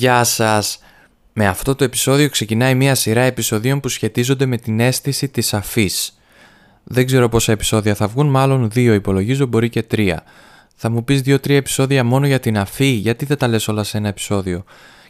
Γεια σας! Με αυτό το επεισόδιο ξεκινάει μια σειρά επεισοδίων που σχετίζονται με την αίσθηση της αφής. Δεν ξέρω πόσα επεισόδια θα βγουν, μάλλον δύο υπολογίζω, μπορεί και τρία. Θα μου πεις δύο-τρία επεισόδια μόνο για την αφή, γιατί δεν τα λες όλα σε ένα επεισόδιο;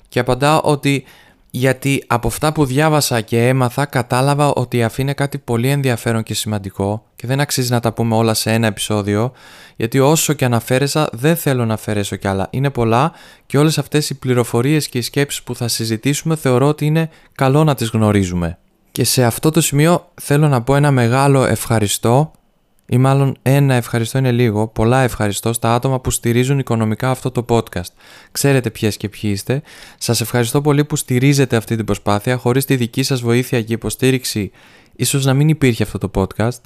Και απαντάω ότι γιατί από αυτά που διάβασα και έμαθα κατάλαβα ότι η αφή είναι κάτι πολύ ενδιαφέρον και σημαντικό και δεν αξίζει να τα πούμε όλα σε ένα επεισόδιο γιατί όσο και αναφέρεσα δεν θέλω να αφαιρέσω κι άλλα. Είναι πολλά και όλες αυτές οι πληροφορίες και οι σκέψεις που θα συζητήσουμε θεωρώ ότι είναι καλό να τις γνωρίζουμε. Και σε αυτό το σημείο θέλω να πω ένα μεγάλο ευχαριστώ ή μάλλον ένα ευχαριστώ είναι λίγο, πολλά ευχαριστώ στα άτομα που στηρίζουν οικονομικά αυτό το podcast. Ξέρετε ποιες και ποιοι είστε. Σας ευχαριστώ πολύ που στηρίζετε αυτή την προσπάθεια. Χωρίς τη δική σας βοήθεια και υποστήριξη, ίσως να μην υπήρχε αυτό το podcast.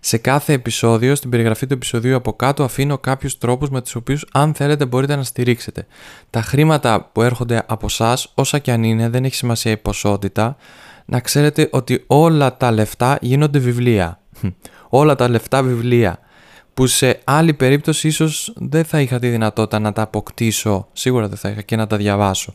Σε κάθε επεισόδιο, στην περιγραφή του επεισοδίου από κάτω, αφήνω κάποιους τρόπους με τους οποίους, αν θέλετε, μπορείτε να στηρίξετε. Τα χρήματα που έρχονται από εσά, όσα και αν είναι, δεν έχει σημασία η ποσότητα, να ξέρετε ότι όλα τα λεφτά γίνονται βιβλία όλα τα λεφτά βιβλία που σε άλλη περίπτωση ίσως δεν θα είχα τη δυνατότητα να τα αποκτήσω, σίγουρα δεν θα είχα και να τα διαβάσω.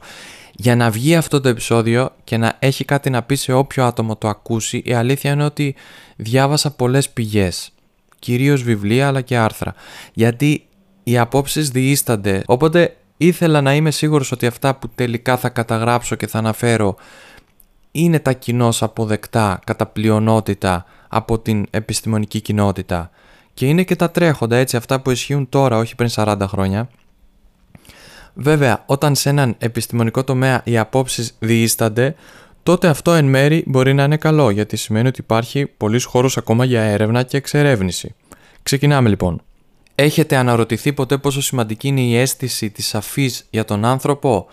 Για να βγει αυτό το επεισόδιο και να έχει κάτι να πει σε όποιο άτομο το ακούσει, η αλήθεια είναι ότι διάβασα πολλές πηγές, κυρίως βιβλία αλλά και άρθρα, γιατί οι απόψεις διήστανται, οπότε ήθελα να είμαι σίγουρος ότι αυτά που τελικά θα καταγράψω και θα αναφέρω είναι τα κοινώς αποδεκτά κατά πλειονότητα από την επιστημονική κοινότητα και είναι και τα τρέχοντα έτσι αυτά που ισχύουν τώρα όχι πριν 40 χρόνια. Βέβαια, όταν σε έναν επιστημονικό τομέα οι απόψεις διήστανται, τότε αυτό εν μέρη μπορεί να είναι καλό γιατί σημαίνει ότι υπάρχει πολλής χώρος ακόμα για έρευνα και εξερεύνηση. Ξεκινάμε λοιπόν. Έχετε αναρωτηθεί ποτέ πόσο σημαντική είναι η αίσθηση της αφής για τον άνθρωπο;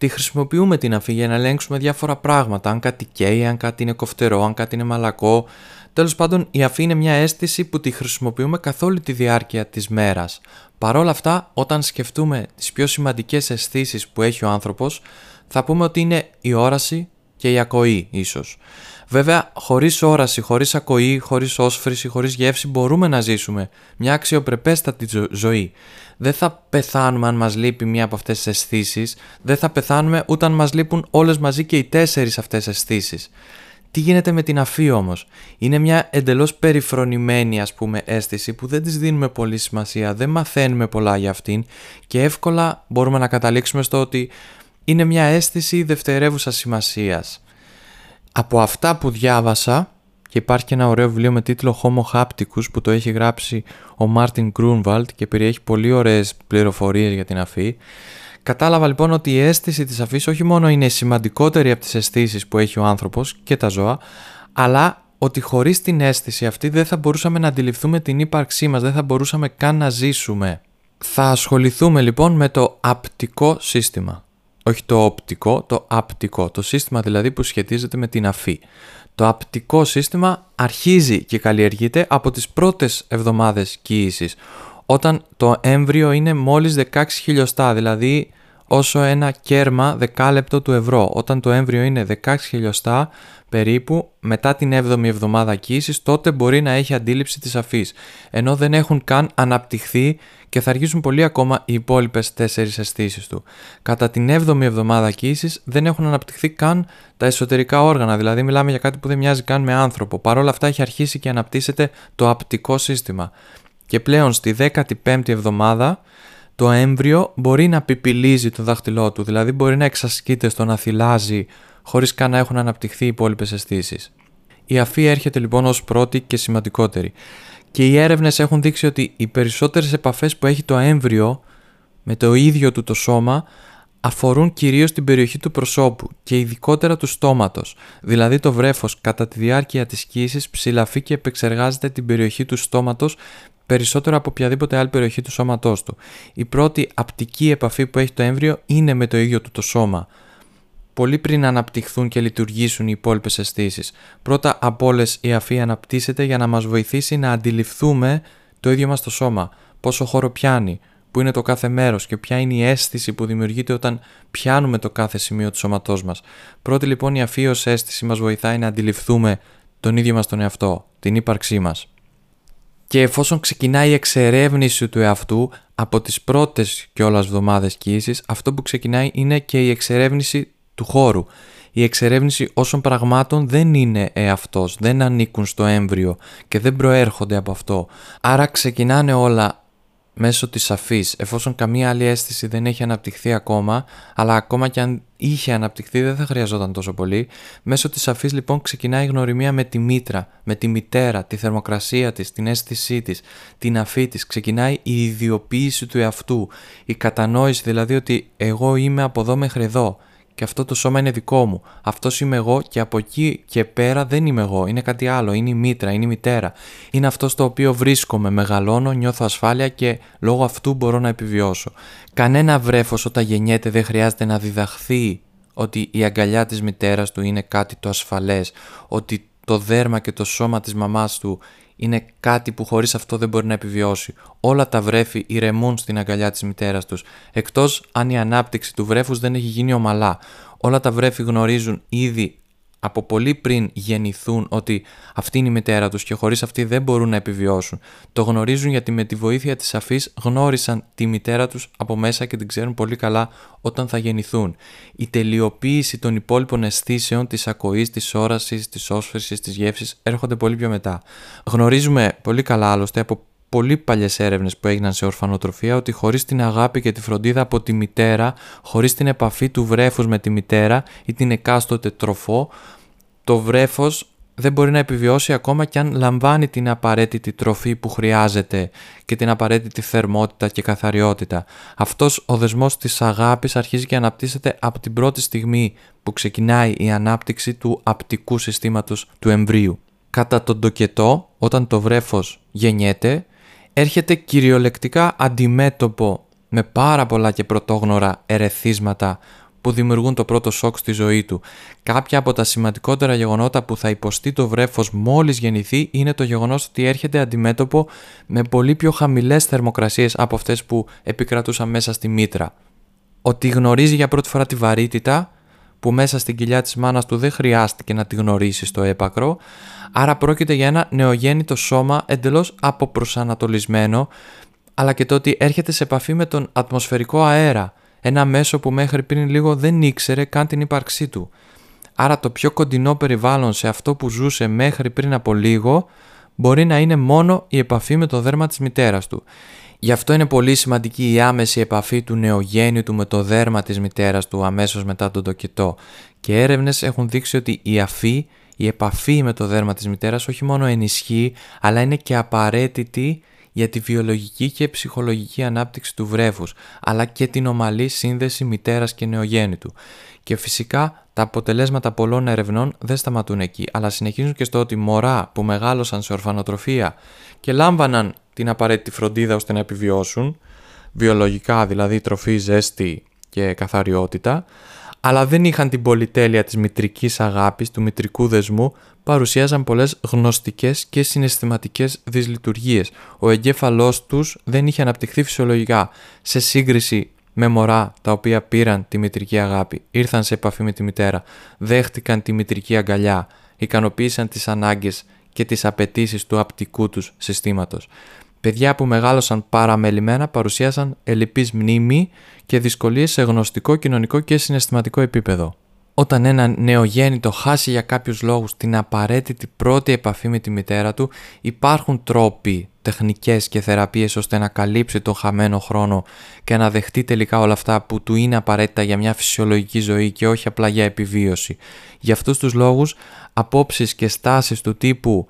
Τη χρησιμοποιούμε την αφή για να ελέγξουμε διάφορα πράγματα. Αν κάτι καίει, αν κάτι είναι κοφτερό, αν κάτι είναι μαλακό. Τέλος πάντων, η αφή είναι μια αίσθηση που τη χρησιμοποιούμε καθ' όλη τη διάρκεια της μέρας. Παρ' όλα αυτά, όταν σκεφτούμε τις πιο σημαντικές αισθήσεις που έχει ο άνθρωπος, θα πούμε ότι είναι η όραση και η ακοή, ίσως. Βέβαια, χωρίς όραση, χωρίς ακοή, χωρίς όσφρηση, χωρίς γεύση μπορούμε να ζήσουμε μια αξιοπρεπέστατη ζωή. Δεν θα πεθάνουμε αν μας λείπει μία από αυτές τις αισθήσεις, δεν θα πεθάνουμε ούτε αν μας λείπουν όλες μαζί και οι τέσσερις αυτές αισθήσεις. Τι γίνεται με την αφή όμως; Είναι μια εντελώς περιφρονημένη ας πούμε αίσθηση που δεν της δίνουμε πολύ σημασία, δεν μαθαίνουμε πολλά για αυτήν και εύκολα μπορούμε να καταλήξουμε στο ότι είναι μια αίσθηση δευτερεύουσας σημασίας. Από αυτά που διάβασα και υπάρχει και ένα ωραίο βιβλίο με τίτλο Homo Hapticus που το έχει γράψει ο Μάρτιν Γκρούνβαλτ και περιέχει πολύ ωραίες πληροφορίες για την αφή. Κατάλαβα λοιπόν ότι η αίσθηση της αφής όχι μόνο είναι σημαντικότερη από τις αισθήσεις που έχει ο άνθρωπος και τα ζώα, αλλά ότι χωρίς την αίσθηση αυτή δεν θα μπορούσαμε να αντιληφθούμε την ύπαρξή μας, δεν θα μπορούσαμε καν να ζήσουμε. Θα ασχοληθούμε λοιπόν με το απτικό σύστημα. Όχι το οπτικό, το απτικό. Το σύστημα δηλαδή που σχετίζεται με την αφή. Το απτικό σύστημα αρχίζει και καλλιεργείται από τις πρώτες εβδομάδες κοίησης, όταν το έμβριο είναι μόλις 16 χιλιοστά, δηλαδή όσο ένα κέρμα δεκάλεπτο του ευρώ. Όταν το έμβριο είναι 16 χιλιοστά περίπου μετά την 7η εβδομάδα κοίησης, τότε μπορεί να έχει αντίληψη της αφής, ενώ δεν έχουν καν αναπτυχθεί και θα αργήσουν πολύ ακόμα οι υπόλοιπες 4 αισθήσεις του. Κατά την 7η εβδομάδα κοίησης δεν έχουν αναπτυχθεί καν τα εσωτερικά όργανα, δηλαδή μιλάμε για κάτι που δεν μοιάζει καν με άνθρωπο. Παρ' όλα αυτά έχει αρχίσει και αναπτύσσεται το απτικό σύστημα. Και πλέον στη 15η εβδομάδα το έμβριο μπορεί να πιπιλίζει το δάχτυλό του, δηλαδή μπορεί να εξασκείται στο να θυλάζει χωρίς καν να έχουν αναπτυχθεί οι υπόλοιπες αισθήσεις. Η αφή έρχεται λοιπόν ως πρώτη και σημαντικότερη. Και οι έρευνες έχουν δείξει ότι οι περισσότερες επαφές που έχει το έμβριο με το ίδιο του το σώμα αφορούν κυρίως την περιοχή του προσώπου και ειδικότερα του στόματος, δηλαδή το βρέφος κατά τη διάρκεια της κύησης ψηλαφεί και επεξεργάζεται την περιοχή του στόματος περισσότερο από οποιαδήποτε άλλη περιοχή του σώματός του. Η πρώτη απτική επαφή που έχει το έμβριο είναι με το ίδιο του το σώμα. Πολύ πριν αναπτυχθούν και λειτουργήσουν οι υπόλοιπες αισθήσεις. Πρώτα από όλες η αφή αναπτύσσεται για να μας βοηθήσει να αντιληφθούμε το ίδιο μας το σώμα. Πόσο χώρο πιάνει, που είναι το κάθε μέρος και ποια είναι η αίσθηση που δημιουργείται όταν πιάνουμε το κάθε σημείο του σώματός μας. Πρώτη λοιπόν η αφή ω αίσθηση μας βοηθάει να αντιληφθούμε τον ίδιο μας τον εαυτό, την ύπαρξή μας. Και εφόσον ξεκινάει η εξερεύνηση του εαυτού, από τις πρώτες κιόλας εβδομάδες κοίησης, αυτό που ξεκινάει είναι και η εξερεύνηση του χώρου. Η εξερεύνηση όσων πραγμάτων δεν είναι εαυτός, δεν ανήκουν στο έμβριο και δεν προέρχονται από αυτό. Άρα ξεκινάνε όλα μέσω της αφής, εφόσον καμία άλλη αίσθηση δεν έχει αναπτυχθεί ακόμα, αλλά ακόμα και αν είχε αναπτυχθεί δεν θα χρειαζόταν τόσο πολύ, μέσω της αφής λοιπόν ξεκινάει η γνωριμία με τη μήτρα, με τη μητέρα, τη θερμοκρασία της, την αίσθησή της, την αφή της, ξεκινάει η ιδιοποίηση του εαυτού, η κατανόηση δηλαδή ότι εγώ είμαι από εδώ μέχρι εδώ, και αυτό το σώμα είναι δικό μου. Αυτός είμαι εγώ και από εκεί και πέρα δεν είμαι εγώ. Είναι κάτι άλλο. Είναι η μήτρα, είναι η μητέρα. Είναι αυτός στο οποίο βρίσκομαι, μεγαλώνω, νιώθω ασφάλεια και λόγω αυτού μπορώ να επιβιώσω. Κανένα βρέφος όταν γεννιέται δεν χρειάζεται να διδαχθεί ότι η αγκαλιά της μητέρας του είναι κάτι το ασφαλές, ότι το δέρμα και το σώμα της μαμάς του είναι κάτι που χωρίς αυτό δεν μπορεί να επιβιώσει. Όλα τα βρέφη ηρεμούν στην αγκαλιά της μητέρας τους, εκτός αν η ανάπτυξη του βρέφους δεν έχει γίνει ομαλά. Όλα τα βρέφη γνωρίζουν ήδη από πολύ πριν γεννηθούν ότι αυτή είναι η μητέρα τους και χωρίς αυτή δεν μπορούν να επιβιώσουν. Το γνωρίζουν γιατί με τη βοήθεια της αφής γνώρισαν τη μητέρα τους από μέσα και την ξέρουν πολύ καλά όταν θα γεννηθούν. Η τελειοποίηση των υπόλοιπων αισθήσεων της ακοής, της όρασης, της όσφρησης, της γεύσης έρχονται πολύ πιο μετά. Γνωρίζουμε πολύ καλά άλλωστε από πολύ παλιές έρευνες που έγιναν σε ορφανοτροφία ότι χωρίς την αγάπη και τη φροντίδα από τη μητέρα, χωρίς την επαφή του βρέφους με τη μητέρα ή την εκάστοτε τροφό, το βρέφος δεν μπορεί να επιβιώσει ακόμα και αν λαμβάνει την απαραίτητη τροφή που χρειάζεται και την απαραίτητη θερμότητα και καθαριότητα. Αυτός ο δεσμός της αγάπης αρχίζει και αναπτύσσεται από την πρώτη στιγμή που ξεκινάει η ανάπτυξη του απτικού συστήματος του εμβρίου. Κατά τον τοκετό, όταν το βρέφος γεννιέται, έρχεται κυριολεκτικά αντιμέτωπο με πάρα πολλά και πρωτόγνωρα ερεθίσματα που δημιουργούν το πρώτο σοκ στη ζωή του. Κάποια από τα σημαντικότερα γεγονότα που θα υποστεί το βρέφος μόλις γεννηθεί είναι το γεγονός ότι έρχεται αντιμέτωπο με πολύ πιο χαμηλές θερμοκρασίες από αυτές που επικρατούσαν μέσα στη μήτρα. Ότι γνωρίζει για πρώτη φορά τη βαρύτητα που μέσα στην κοιλιά της μάνας του δεν χρειάστηκε να τη γνωρίσει στο έπακρο, άρα πρόκειται για ένα νεογέννητο σώμα εντελώς αποπροσανατολισμένο, αλλά και το ότι έρχεται σε επαφή με τον ατμοσφαιρικό αέρα, ένα μέσο που μέχρι πριν λίγο δεν ήξερε καν την ύπαρξή του. Άρα το πιο κοντινό περιβάλλον σε αυτό που ζούσε μέχρι πριν από λίγο μπορεί να είναι μόνο η επαφή με το δέρμα της μητέρας του. Γι' αυτό είναι πολύ σημαντική η άμεση επαφή του νεογέννητου με το δέρμα της μητέρας του αμέσως μετά τον τοκετό και έρευνες έχουν δείξει ότι η αφή, η επαφή με το δέρμα της μητέρας όχι μόνο ενισχύει αλλά είναι και απαραίτητη για τη βιολογική και ψυχολογική ανάπτυξη του βρέφους αλλά και την ομαλή σύνδεση μητέρας και νεογέννητου. Και φυσικά τα αποτελέσματα πολλών ερευνών δεν σταματούν εκεί αλλά συνεχίζουν και στο ότι μωρά που μεγάλωσαν σε ορφανοτροφία και λάμβαναν την απαραίτητη φροντίδα ώστε να επιβιώσουν, βιολογικά δηλαδή τροφή, ζέστη και καθαριότητα, αλλά δεν είχαν την πολυτέλεια της μητρικής αγάπης, του μητρικού δεσμού, παρουσίαζαν πολλές γνωστικές και συναισθηματικές δυσλειτουργίες. Ο εγκέφαλός τους δεν είχε αναπτυχθεί φυσιολογικά σε σύγκριση με μωρά τα οποία πήραν τη μητρική αγάπη, ήρθαν σε επαφή με τη μητέρα, δέχτηκαν τη μητρική αγκαλιά, ικανοποίησαν τις ανάγκες και τις απαιτήσεις του απτικού τους συστήματος. Παιδιά που μεγάλωσαν παραμελημένα παρουσίασαν ελλειπής μνήμη και δυσκολίες σε γνωστικό, κοινωνικό και συναισθηματικό επίπεδο. Όταν ένα νεογέννητο χάσει για κάποιους λόγους την απαραίτητη πρώτη επαφή με τη μητέρα του, υπάρχουν τρόποι, τεχνικές και θεραπείες ώστε να καλύψει τον χαμένο χρόνο και να δεχτεί τελικά όλα αυτά που του είναι απαραίτητα για μια φυσιολογική ζωή και όχι απλά για επιβίωση. Για αυτούς τους λόγους, απόψεις και στάσεις του τύπου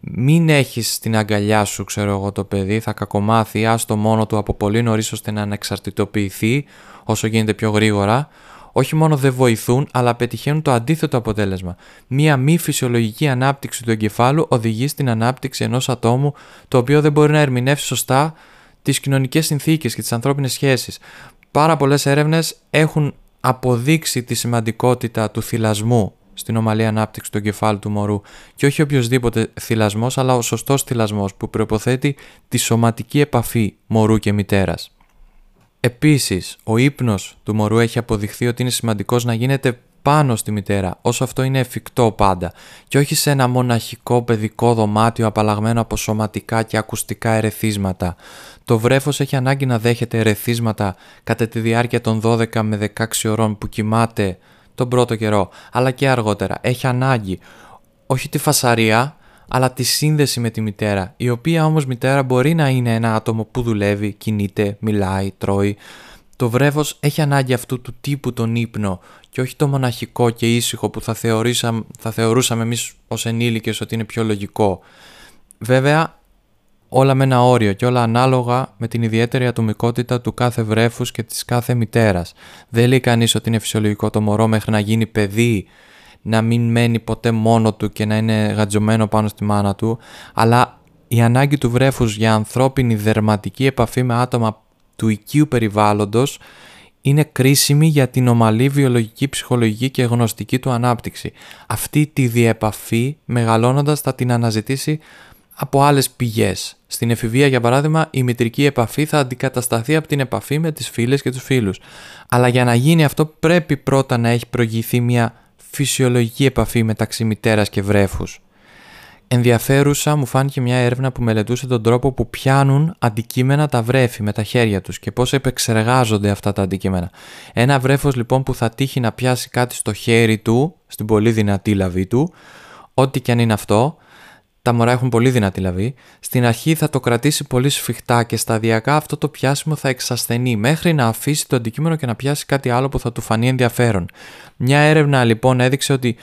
μην έχεις στην αγκαλιά σου, ξέρω εγώ, το παιδί, θα κακομάθει, άστο μόνο του από πολύ νωρίς ώστε να ανεξαρτητοποιηθεί όσο γίνεται πιο γρήγορα, όχι μόνο δεν βοηθούν, αλλά πετυχαίνουν το αντίθετο αποτέλεσμα. Μία μη φυσιολογική ανάπτυξη του εγκεφάλου οδηγεί στην ανάπτυξη ενός ατόμου το οποίο δεν μπορεί να ερμηνεύσει σωστά τις κοινωνικές συνθήκες και τις ανθρώπινες σχέσεις. Πάρα πολλές έρευνες έχουν αποδείξει τη σημαντικότητα του θυλασμού στην ομαλή ανάπτυξη του εγκεφάλου του μωρού και όχι οποιοδήποτε θυλασμός αλλά ο σωστός θυλασμός που προποθέτει τη σωματική επαφή μωρού και μητέρας. Επίσης, ο ύπνος του μωρού έχει αποδειχθεί ότι είναι σημαντικός να γίνεται πάνω στη μητέρα, όσο αυτό είναι εφικτό πάντα, και όχι σε ένα μοναχικό παιδικό δωμάτιο απαλλαγμένο από σωματικά και ακουστικά ερεθίσματα. Το βρέφος έχει ανάγκη να δέχεται ερεθίσματα κατά τη διάρκεια των 12 με 16 ωρών που κοιμάται τον πρώτο καιρό, αλλά και αργότερα. Έχει ανάγκη όχι τη φασαρία, αλλά τη σύνδεση με τη μητέρα, η οποία όμως μητέρα μπορεί να είναι ένα άτομο που δουλεύει, κινείται, μιλάει, τρώει. Το βρέφος έχει ανάγκη αυτού του τύπου τον ύπνο και όχι το μοναχικό και ήσυχο που θα, θεωρήσαμε, θα θεωρούσαμε εμείς ως ενήλικες ότι είναι πιο λογικό. Βέβαια, όλα με ένα όριο και όλα ανάλογα με την ιδιαίτερη ατομικότητα του κάθε βρέφους και της κάθε μητέρας. Δεν λέει κανείς ότι είναι φυσιολογικό το μωρό μέχρι να γίνει παιδί να μην μένει ποτέ μόνο του και να είναι γατζωμένο πάνω στη μάνα του, αλλά η ανάγκη του βρέφους για ανθρώπινη δερματική επαφή με άτομα του οικείου περιβάλλοντος είναι κρίσιμη για την ομαλή βιολογική, ψυχολογική και γνωστική του ανάπτυξη. Αυτή τη διεπαφή μεγαλώνοντας θα την αναζητήσει από άλλες πηγές. Στην εφηβεία, για παράδειγμα, η μητρική επαφή θα αντικατασταθεί από την επαφή με τις φίλες και τους φίλους. Αλλά για να γίνει αυτό πρέπει πρώτα να έχει προηγηθεί μια φυσιολογική επαφή μεταξύ μητέρας και βρέφους. Ενδιαφέρουσα μου φάνηκε μια έρευνα που μελετούσε τον τρόπο που πιάνουν αντικείμενα τα βρέφη με τα χέρια τους και πώς επεξεργάζονται αυτά τα αντικείμενα. Ένα βρέφος λοιπόν που θα τύχει να πιάσει κάτι στο χέρι του, στην πολύ δυνατή λαβή του, ό,τι και αν είναι αυτό, τα μωρά έχουν πολύ δυνατή λαβή, στην αρχή θα το κρατήσει πολύ σφιχτά και σταδιακά αυτό το πιάσιμο θα εξασθενεί μέχρι να αφήσει το αντικείμενο και να πιάσει κάτι άλλο που θα του φανεί ενδιαφέρον. Μια έρευνα λοιπόν έδειξε ότι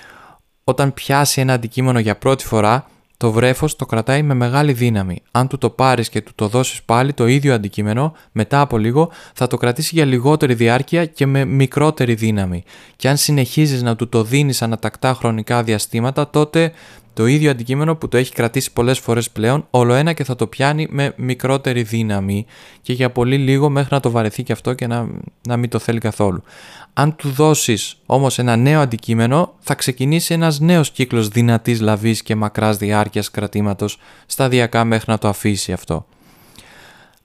όταν πιάσει ένα αντικείμενο για πρώτη φορά, το βρέφος το κρατάει με μεγάλη δύναμη. Αν του το πάρεις και του το δώσεις πάλι το ίδιο αντικείμενο, μετά από λίγο θα το κρατήσει για λιγότερη διάρκεια και με μικρότερη δύναμη. Και αν συνεχίζεις να του το δίνεις ανατακτά χρονικά διαστήματα, τότε το ίδιο αντικείμενο που το έχει κρατήσει πολλές φορές πλέον, όλο ένα και θα το πιάνει με μικρότερη δύναμη και για πολύ λίγο μέχρι να το βαρεθεί και αυτό και να, να μην το θέλει καθόλου. Αν του δώσεις όμως ένα νέο αντικείμενο, θα ξεκινήσει ένας νέος κύκλος δυνατής λαβής και μακράς διάρκειας κρατήματος, σταδιακά μέχρι να το αφήσει αυτό.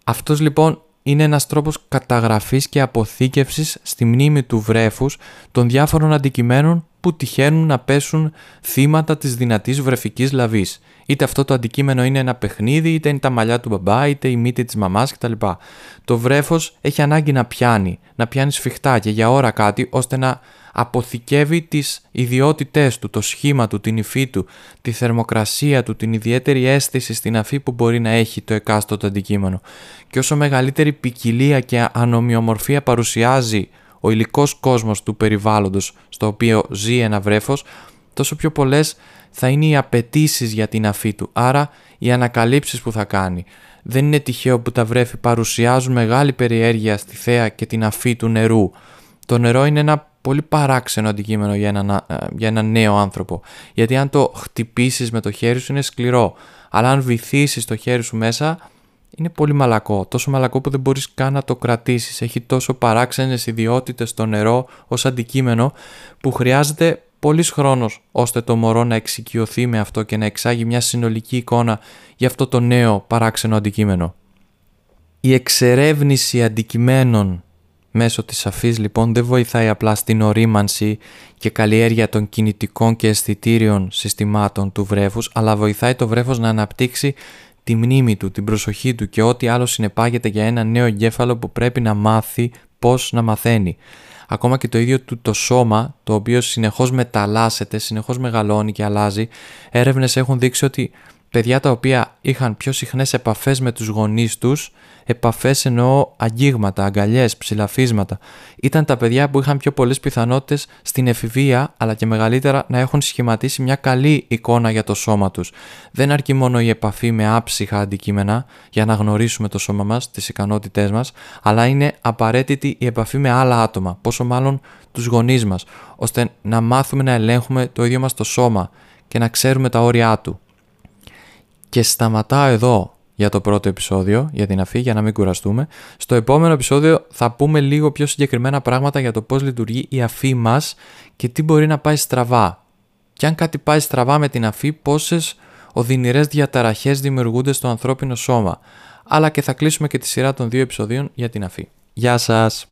Αυτός λοιπόν είναι ένας τρόπος καταγραφής και αποθήκευσης στη μνήμη του βρέφους των διάφορων αντικειμένων που τυχαίνουν να πέσουν θύματα της δυνατής βρεφικής λαβής. Είτε αυτό το αντικείμενο είναι ένα παιχνίδι, είτε είναι τα μαλλιά του μπαμπά, είτε η μύτη της μαμάς κτλ. Το βρέφος έχει ανάγκη να πιάνει, να πιάνει σφιχτά και για ώρα κάτι ώστε να αποθηκεύει τις ιδιότητές του, το σχήμα του, την υφή του, τη θερμοκρασία του, την ιδιαίτερη αίσθηση στην αφή που μπορεί να έχει το εκάστοτε αντικείμενο. Και όσο μεγαλύτερη ποικιλία και ανομοιομορφία παρουσιάζει ο υλικός κόσμος του περιβάλλοντος στο οποίο ζει ένα βρέφος, τόσο πιο πολλές θα είναι οι απαιτήσεις για την αφή του, άρα οι ανακαλύψεις που θα κάνει. Δεν είναι τυχαίο που τα βρέφη παρουσιάζουν μεγάλη περιέργεια στη θέα και την αφή του νερού. Το νερό είναι ένα πολύ παράξενο αντικείμενο για ένα, ε, για ένα νέο άνθρωπο. Γιατί αν το χτυπήσεις με το χέρι σου είναι σκληρό. Αλλά αν βυθίσεις το χέρι σου μέσα είναι πολύ μαλακό. Τόσο μαλακό που δεν μπορείς καν να το κρατήσεις. Έχει τόσο παράξενες ιδιότητες στο νερό ως αντικείμενο που χρειάζεται πολύς χρόνος ώστε το μωρό να εξοικειωθεί με αυτό και να εξάγει μια συνολική εικόνα για αυτό το νέο παράξενο αντικείμενο. Η εξερεύνηση αντικειμένων μέσω της αφής λοιπόν δεν βοηθάει απλά στην ορίμανση και καλλιέργεια των κινητικών και αισθητήριων συστημάτων του βρέφους αλλά βοηθάει το βρέφος να αναπτύξει τη μνήμη του, την προσοχή του και ό,τι άλλο συνεπάγεται για ένα νέο εγκέφαλο που πρέπει να μάθει πώς να μαθαίνει. Ακόμα και το ίδιο του το σώμα, το οποίο συνεχώς μεταλλάσσεται, συνεχώς μεγαλώνει και αλλάζει, έρευνες έχουν δείξει ότι παιδιά τα οποία είχαν πιο συχνές επαφές με τους γονείς τους, επαφές εννοώ αγγίγματα, αγκαλιές, ψηλαφίσματα, ήταν τα παιδιά που είχαν πιο πολλές πιθανότητες στην εφηβεία αλλά και μεγαλύτερα να έχουν σχηματίσει μια καλή εικόνα για το σώμα τους. Δεν αρκεί μόνο η επαφή με άψυχα αντικείμενα για να γνωρίσουμε το σώμα μας, τις ικανότητές μας, αλλά είναι απαραίτητη η επαφή με άλλα άτομα, πόσο μάλλον τους γονείς μας, ώστε να μάθουμε να ελέγχουμε το ίδιο μας το σώμα και να ξέρουμε τα όρια του. Και σταματάω εδώ για το πρώτο επεισόδιο, για την αφή, για να μην κουραστούμε. Στο επόμενο επεισόδιο θα πούμε λίγο πιο συγκεκριμένα πράγματα για το πώς λειτουργεί η αφή μας και τι μπορεί να πάει στραβά. Και αν κάτι πάει στραβά με την αφή, πόσες οδυνηρές διαταραχές δημιουργούνται στο ανθρώπινο σώμα. Αλλά και θα κλείσουμε και τη σειρά των δύο επεισοδίων για την αφή. Γεια σας!